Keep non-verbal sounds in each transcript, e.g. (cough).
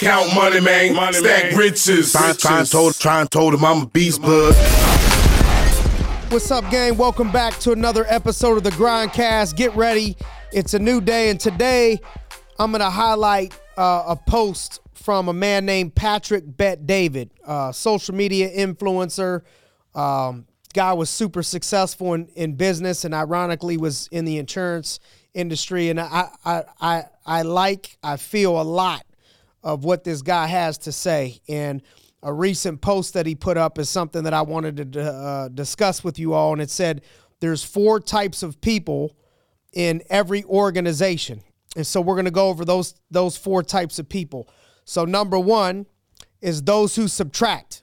Count money, man. Money, Stack man. riches. Trying try told, try told him I'm a beast bud. What's up, gang? Welcome back to another episode of the Grindcast. Get ready. It's a new day, and today I'm going to highlight uh, a post from a man named Patrick Bet David, uh, social media influencer. Um, guy was super successful in, in business and ironically was in the insurance industry. And I, I, I, I like, I feel a lot of what this guy has to say. And a recent post that he put up is something that I wanted to uh, discuss with you all. And it said, there's four types of people in every organization. And so we're going to go over those those four types of people. So number 1 is those who subtract.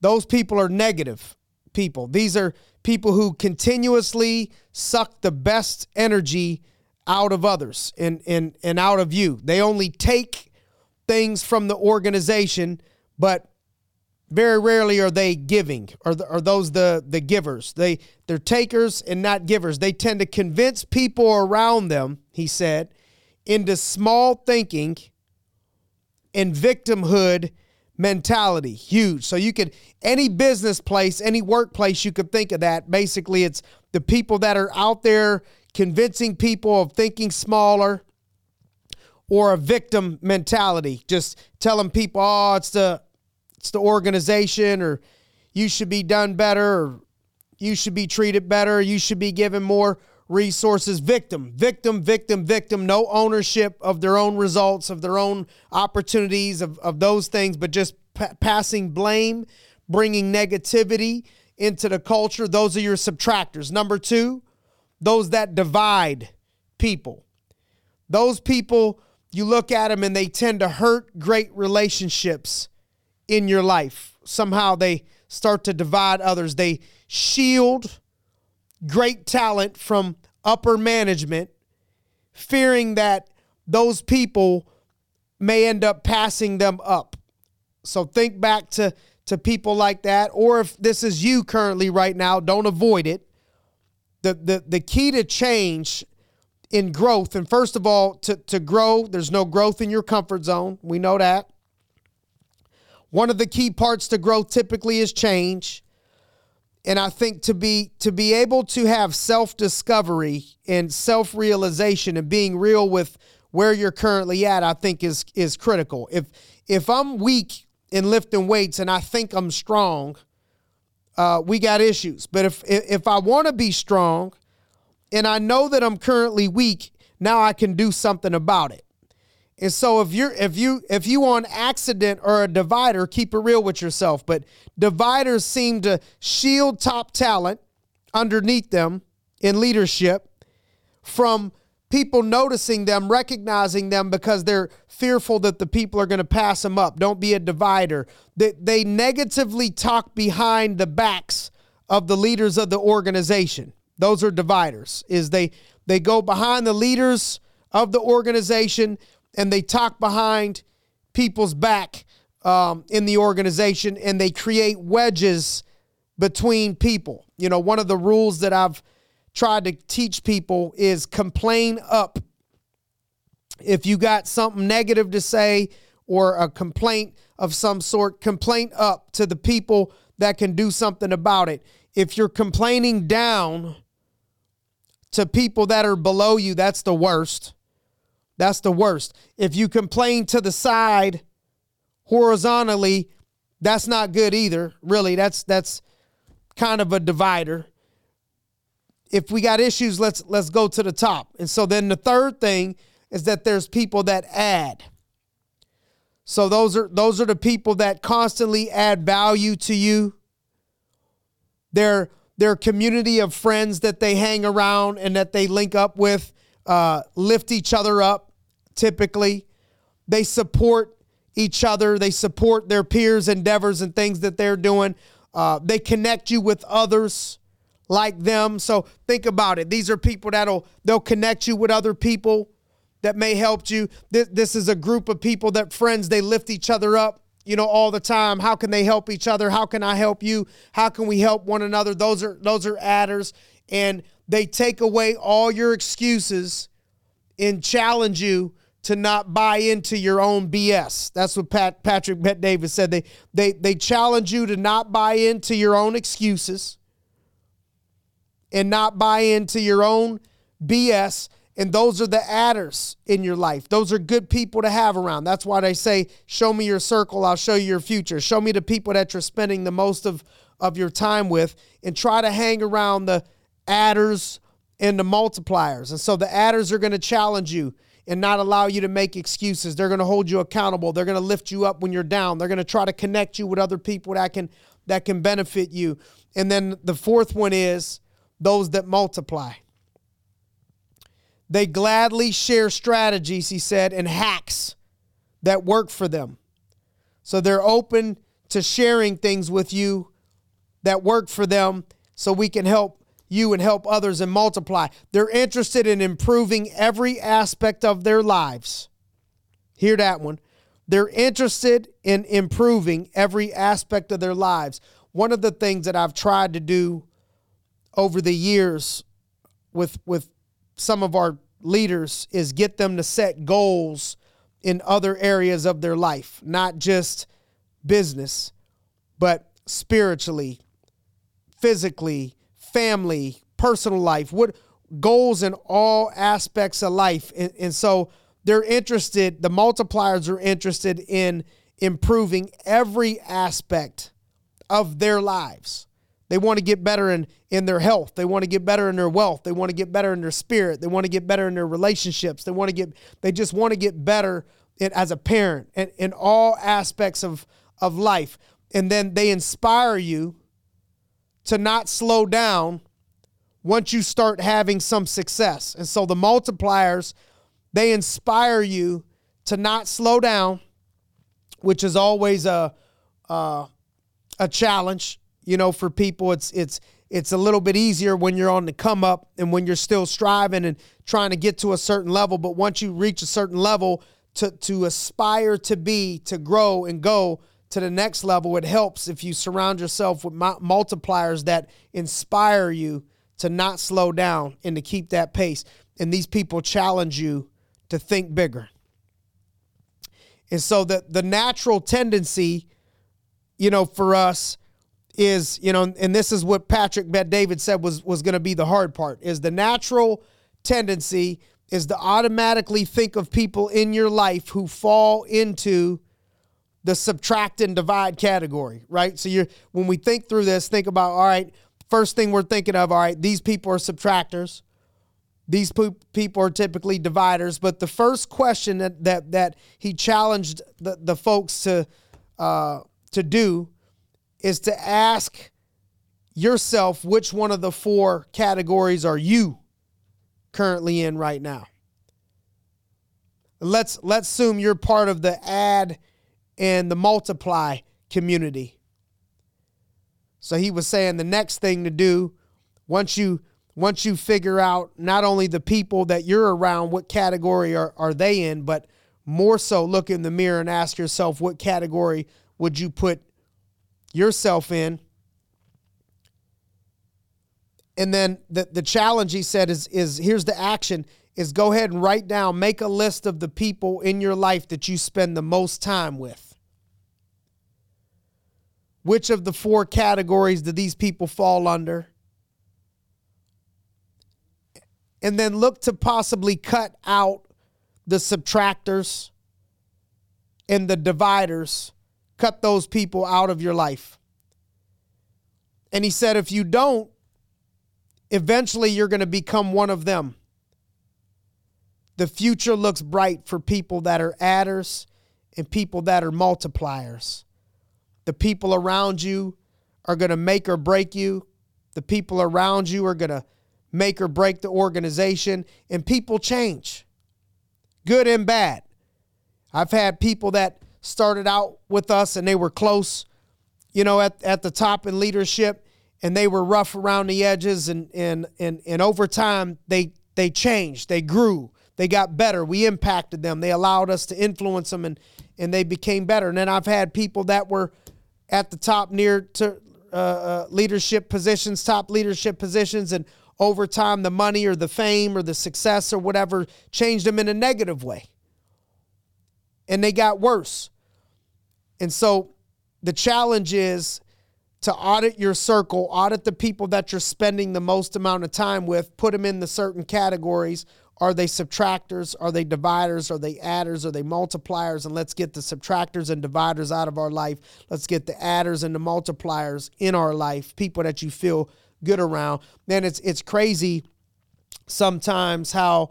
Those people are negative people. These are people who continuously suck the best energy out of others and, and, and out of you. They only take things from the organization, but very rarely are they giving or are those the the givers. They they're takers and not givers. They tend to convince people around them he said into small thinking and victimhood mentality. Huge. So you could any business place any workplace you could think of that. Basically it's the people that are out there convincing people of thinking smaller or a victim mentality. Just telling people oh it's the it's the organization or you should be done better or you should be treated better you should be given more resources. Victim victim victim victim. No ownership of their own results of their own opportunities of, of those things but just pa- passing blame bringing negativity into the culture. Those are your subtractors. Number two those that divide people. Those people you look at them and they tend to hurt great relationships in your life somehow they start to divide others they shield great talent from upper management, fearing that those people may end up passing them up. So think back to, to people like that, or if this is you currently right now, don't avoid it. The, the, the key to change in growth, and first of all, to, to grow, there's no growth in your comfort zone. We know that. One of the key parts to growth typically is change and I think to be to be able to have self-discovery and self-realization and being real with where you're currently at, I think is is critical. If if I'm weak in lifting weights and I think I'm strong, uh, we got issues. But if if I want to be strong and I know that I'm currently weak, now I can do something about it. And so if you're if you if you on accident or a divider, keep it real with yourself. But dividers seem to shield top talent underneath them in leadership from people noticing them, recognizing them because they're fearful that the people are going to pass them up. Don't be a divider. They, they negatively talk behind the backs of the leaders of the organization. Those are dividers. Is they they go behind the leaders of the organization and they talk behind people's back um, in the organization and they create wedges between people. You know, one of the rules that I've tried to teach people is complain up. If you got something negative to say or a complaint of some sort, complain up to the people that can do something about it. If you're complaining down to people that are below you, that's the worst. That's the worst. If you complain to the side horizontally, that's not good either. Really, that's that's kind of a divider. If we got issues, let's let's go to the top. And so then the third thing is that there's people that add. So those are those are the people that constantly add value to you. They're their community of friends that they hang around and that they link up with, uh, lift each other up typically. They support each other, they support their peers' endeavors and things that they're doing. Uh, they connect you with others like them. So think about it. These are people that'll they'll connect you with other people that may help you. This, this is a group of people that friends they lift each other up you know all the time how can they help each other how can i help you how can we help one another those are those are adders and they take away all your excuses and challenge you to not buy into your own BS. That's what Pat, Patrick Bet Davis said. They, they, they challenge you to not buy into your own excuses and not buy into your own BS. And those are the adders in your life. Those are good people to have around. That's why they say, Show me your circle, I'll show you your future. Show me the people that you're spending the most of, of your time with, and try to hang around the adders and the multipliers. And so the adders are going to challenge you and not allow you to make excuses. They're going to hold you accountable. They're going to lift you up when you're down. They're going to try to connect you with other people that can that can benefit you. And then the fourth one is those that multiply. They gladly share strategies, he said, and hacks that work for them. So they're open to sharing things with you that work for them so we can help you and help others and multiply. They're interested in improving every aspect of their lives. Hear that one. They're interested in improving every aspect of their lives. One of the things that I've tried to do over the years with with some of our leaders is get them to set goals in other areas of their life, not just business, but spiritually, physically, family, personal life, what goals in all aspects of life. And, and so they're interested, the multipliers are interested in improving every aspect of their lives. They want to get better in, in their health. They want to get better in their wealth. They want to get better in their spirit. They want to get better in their relationships. They want to get they just want to get better in, as a parent and in all aspects of, of life. And then they inspire you to not slow down once you start having some success. And so the multipliers, they inspire you to not slow down, which is always a uh, a challenge. You know, for people, it's it's it's a little bit easier when you're on the come up and when you're still striving and trying to get to a certain level. But once you reach a certain level, to to aspire to be, to grow and go, to the next level, it helps if you surround yourself with multipliers that inspire you to not slow down and to keep that pace. And these people challenge you to think bigger. And so the the natural tendency, you know, for us is, you know, and this is what Patrick Bet David said was was going to be the hard part, is the natural tendency is to automatically think of people in your life who fall into the subtract and divide category, right? So you're when we think through this, think about all right, first thing we're thinking of, all right, these people are subtractors. These people are typically dividers, but the first question that that that he challenged the, the folks to uh, to do is to ask yourself which one of the four categories are you currently in right now. Let's let's assume you're part of the add and the multiply community. So he was saying the next thing to do once you once you figure out not only the people that you're around, what category are, are they in, but more so look in the mirror and ask yourself what category would you put yourself in. And then the, the challenge he said is is here's the action is go ahead and write down, make a list of the people in your life that you spend the most time with. Which of the four categories do these people fall under? And then look to possibly cut out the subtractors and the dividers. Cut those people out of your life. And he said, if you don't, eventually you're going to become one of them. The future looks bright for people that are adders and people that are multipliers. The people around you are going to make or break you. The people around you are going to make or break the organization. And people change, good and bad. I've had people that started out with us and they were close, you know, at, at the top in leadership and they were rough around the edges and and and, and over time they they changed, they grew, they got better. We impacted them. They allowed us to influence them and and they became better. And then I've had people that were at the top near to uh, uh, leadership positions, top leadership positions, and over time the money or the fame or the success or whatever changed them in a negative way. And they got worse. And so the challenge is to audit your circle, audit the people that you're spending the most amount of time with, put them in the certain categories. Are they subtractors? Are they dividers? Are they adders? Are they multipliers? And let's get the subtractors and dividers out of our life. Let's get the adders and the multipliers in our life, people that you feel good around. Man, it's it's crazy sometimes how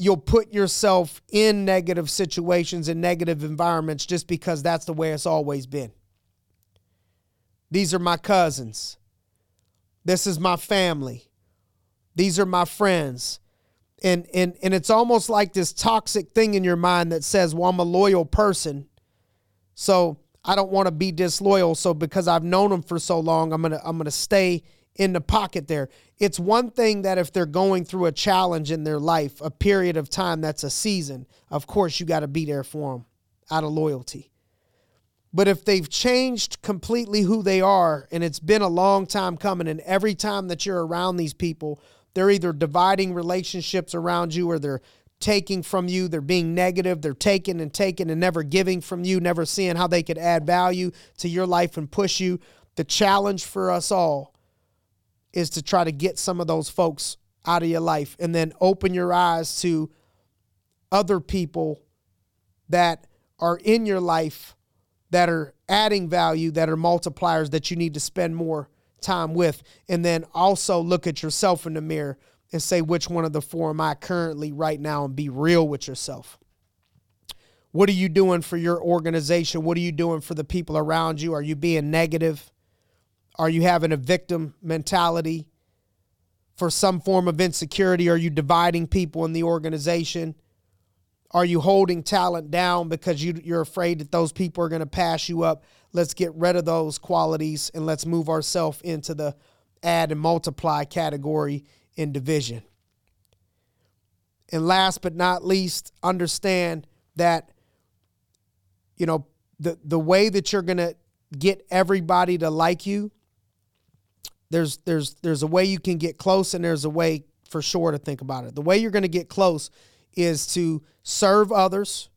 you'll put yourself in negative situations and negative environments just because that's the way it's always been. These are my cousins. This is my family. These are my friends. And, and, and it's almost like this toxic thing in your mind that says, well, I'm a loyal person. So I don't want to be disloyal. So because I've known them for so long, I'm gonna I'm gonna stay in the pocket there. It's one thing that if they're going through a challenge in their life, a period of time that's a season, of course you got to be there for them out of loyalty. But if they've changed completely who they are and it's been a long time coming, and every time that you're around these people, they're either dividing relationships around you or they're taking from you, they're being negative, they're taking and taking and never giving from you, never seeing how they could add value to your life and push you. The challenge for us all is to try to get some of those folks out of your life and then open your eyes to other people that are in your life that are adding value, that are multipliers that you need to spend more time with. And then also look at yourself in the mirror and say, which one of the four am I currently right now and be real with yourself. What are you doing for your organization? What are you doing for the people around you? Are you being negative? Are you having a victim mentality for some form of insecurity? Are you dividing people in the organization? Are you holding talent down because you, you're afraid that those people are going to pass you up? Let's get rid of those qualities and let's move ourselves into the add and multiply category in division. And last but not least, understand that you know the the way that you're going to get everybody to like you there's there's there's a way you can get close and there's a way for sure to think about it. The way you're going to get close is to serve others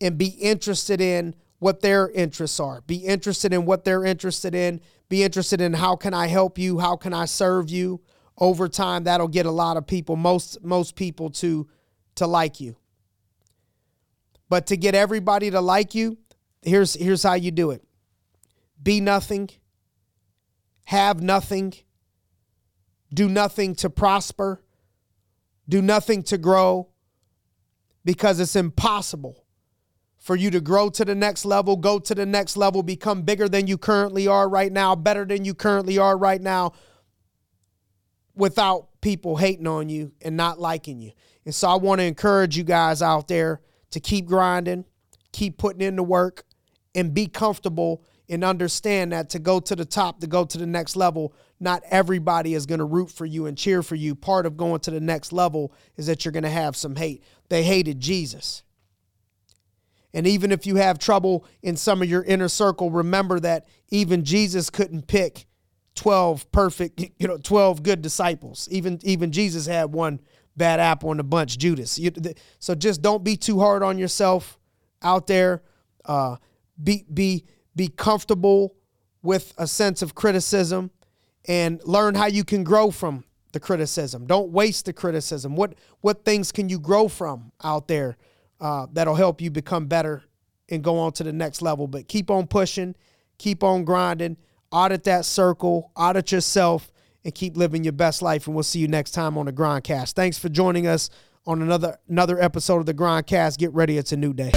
and be interested in what their interests are. Be interested in what they're interested in. Be interested in how can I help you? How can I serve you? Over time that'll get a lot of people most most people to to like you. But to get everybody to like you, here's here's how you do it. Be nothing have nothing, do nothing to prosper, do nothing to grow, because it's impossible for you to grow to the next level, go to the next level, become bigger than you currently are right now, better than you currently are right now, without people hating on you and not liking you. And so I want to encourage you guys out there to keep grinding, keep putting in the work, and be comfortable and understand that to go to the top, to go to the next level, not everybody is going to root for you and cheer for you. Part of going to the next level is that you're going to have some hate. They hated Jesus. And even if you have trouble in some of your inner circle, remember that even Jesus couldn't pick 12 perfect, (laughs) you know, 12 good disciples. Even even Jesus had one bad apple in the bunch, Judas. So just don't be too hard on yourself out there. Uh, be be be comfortable with a sense of criticism and learn how you can grow from the criticism. Don't waste the criticism. What what things can you grow from out there uh, that'll help you become better and go on to the next level? But keep on pushing, keep on grinding, audit that circle, audit yourself, and keep living your best life. And we'll see you next time on the Grindcast. Thanks for joining us on another another episode of the Grindcast. Get ready, it's a new day.